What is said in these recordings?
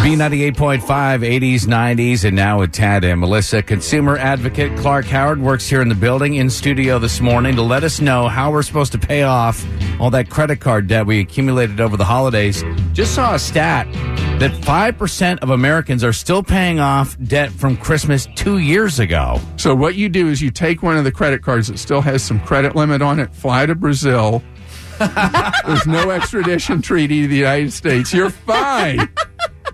B98.5, 80s, 90s, and now with Tad and Melissa. Consumer advocate Clark Howard works here in the building in studio this morning to let us know how we're supposed to pay off all that credit card debt we accumulated over the holidays. Just saw a stat that 5% of Americans are still paying off debt from Christmas two years ago. So what you do is you take one of the credit cards that still has some credit limit on it, fly to Brazil. There's no extradition treaty to the United States. You're fine.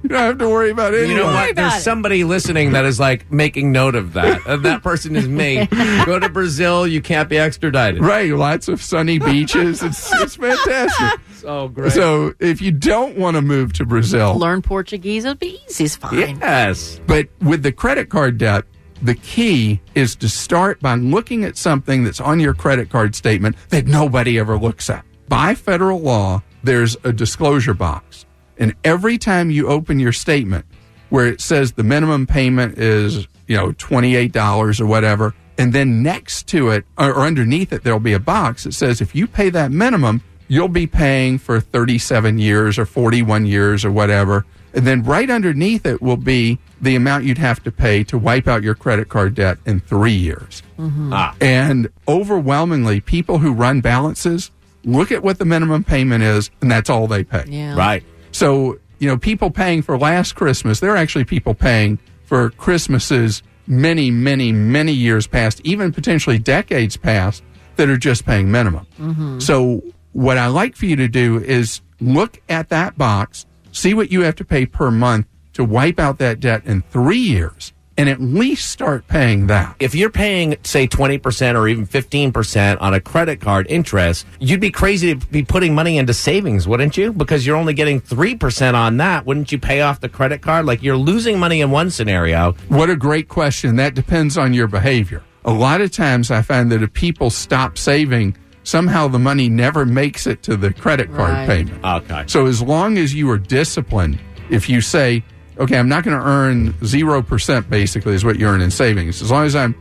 You don't have to worry about it. You know what? There's somebody listening that is like making note of that. And that person is me. Go to Brazil, you can't be extradited. Right, lots of sunny beaches. It's, it's fantastic. Oh, great. So if you don't want to move to Brazil, Learn Portuguese. It'll be easy. It's fine. yes. But with the credit card debt, the key is to start by looking at something that's on your credit card statement that nobody ever looks at. By federal law, there's a disclosure box. And every time you open your statement where it says the minimum payment is, you know, $28 or whatever, and then next to it or, or underneath it, there'll be a box that says if you pay that minimum, you'll be paying for 37 years or 41 years or whatever. And then right underneath it will be the amount you'd have to pay to wipe out your credit card debt in three years. Ah. And overwhelmingly, people who run balances look at what the minimum payment is, and that's all they pay. Yeah. Right. So, you know, people paying for last Christmas, there are actually people paying for Christmases many, many, many years past, even potentially decades past, that are just paying minimum. Mm-hmm. So, what I like for you to do is look at that box, see what you have to pay per month to wipe out that debt in three years, and at least start paying that. If you're paying, say, 20% or even 15% on a credit card interest, you'd be crazy to be putting money into savings, wouldn't you? Because you're only getting 3% on that. Wouldn't you pay off the credit card? Like you're losing money in one scenario. What a great question. That depends on your behavior. A lot of times I find that if people stop saving, somehow the money never makes it to the credit card Right. payment. Okay. So as long as you are disciplined, if you say, okay, I'm not going to earn 0% basically is what you earn in savings. As long as I'm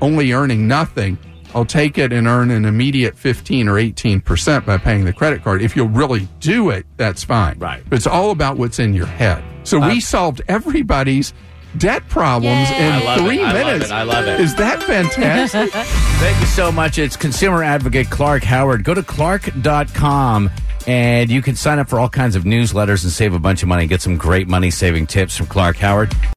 only earning nothing, I'll take it and earn an immediate 15 or 18% by paying the credit card. If you'll really do it, that's fine. Right. But it's all about what's in your head. So we solved everybody's debt problems Yay. in I love it. three I love minutes. it. I love it. Is that fantastic? Thank you so much. It's consumer advocate Clark Howard. Go to clark.com and you can sign up for all kinds of newsletters and save a bunch of money. And get some great money saving tips from Clark Howard.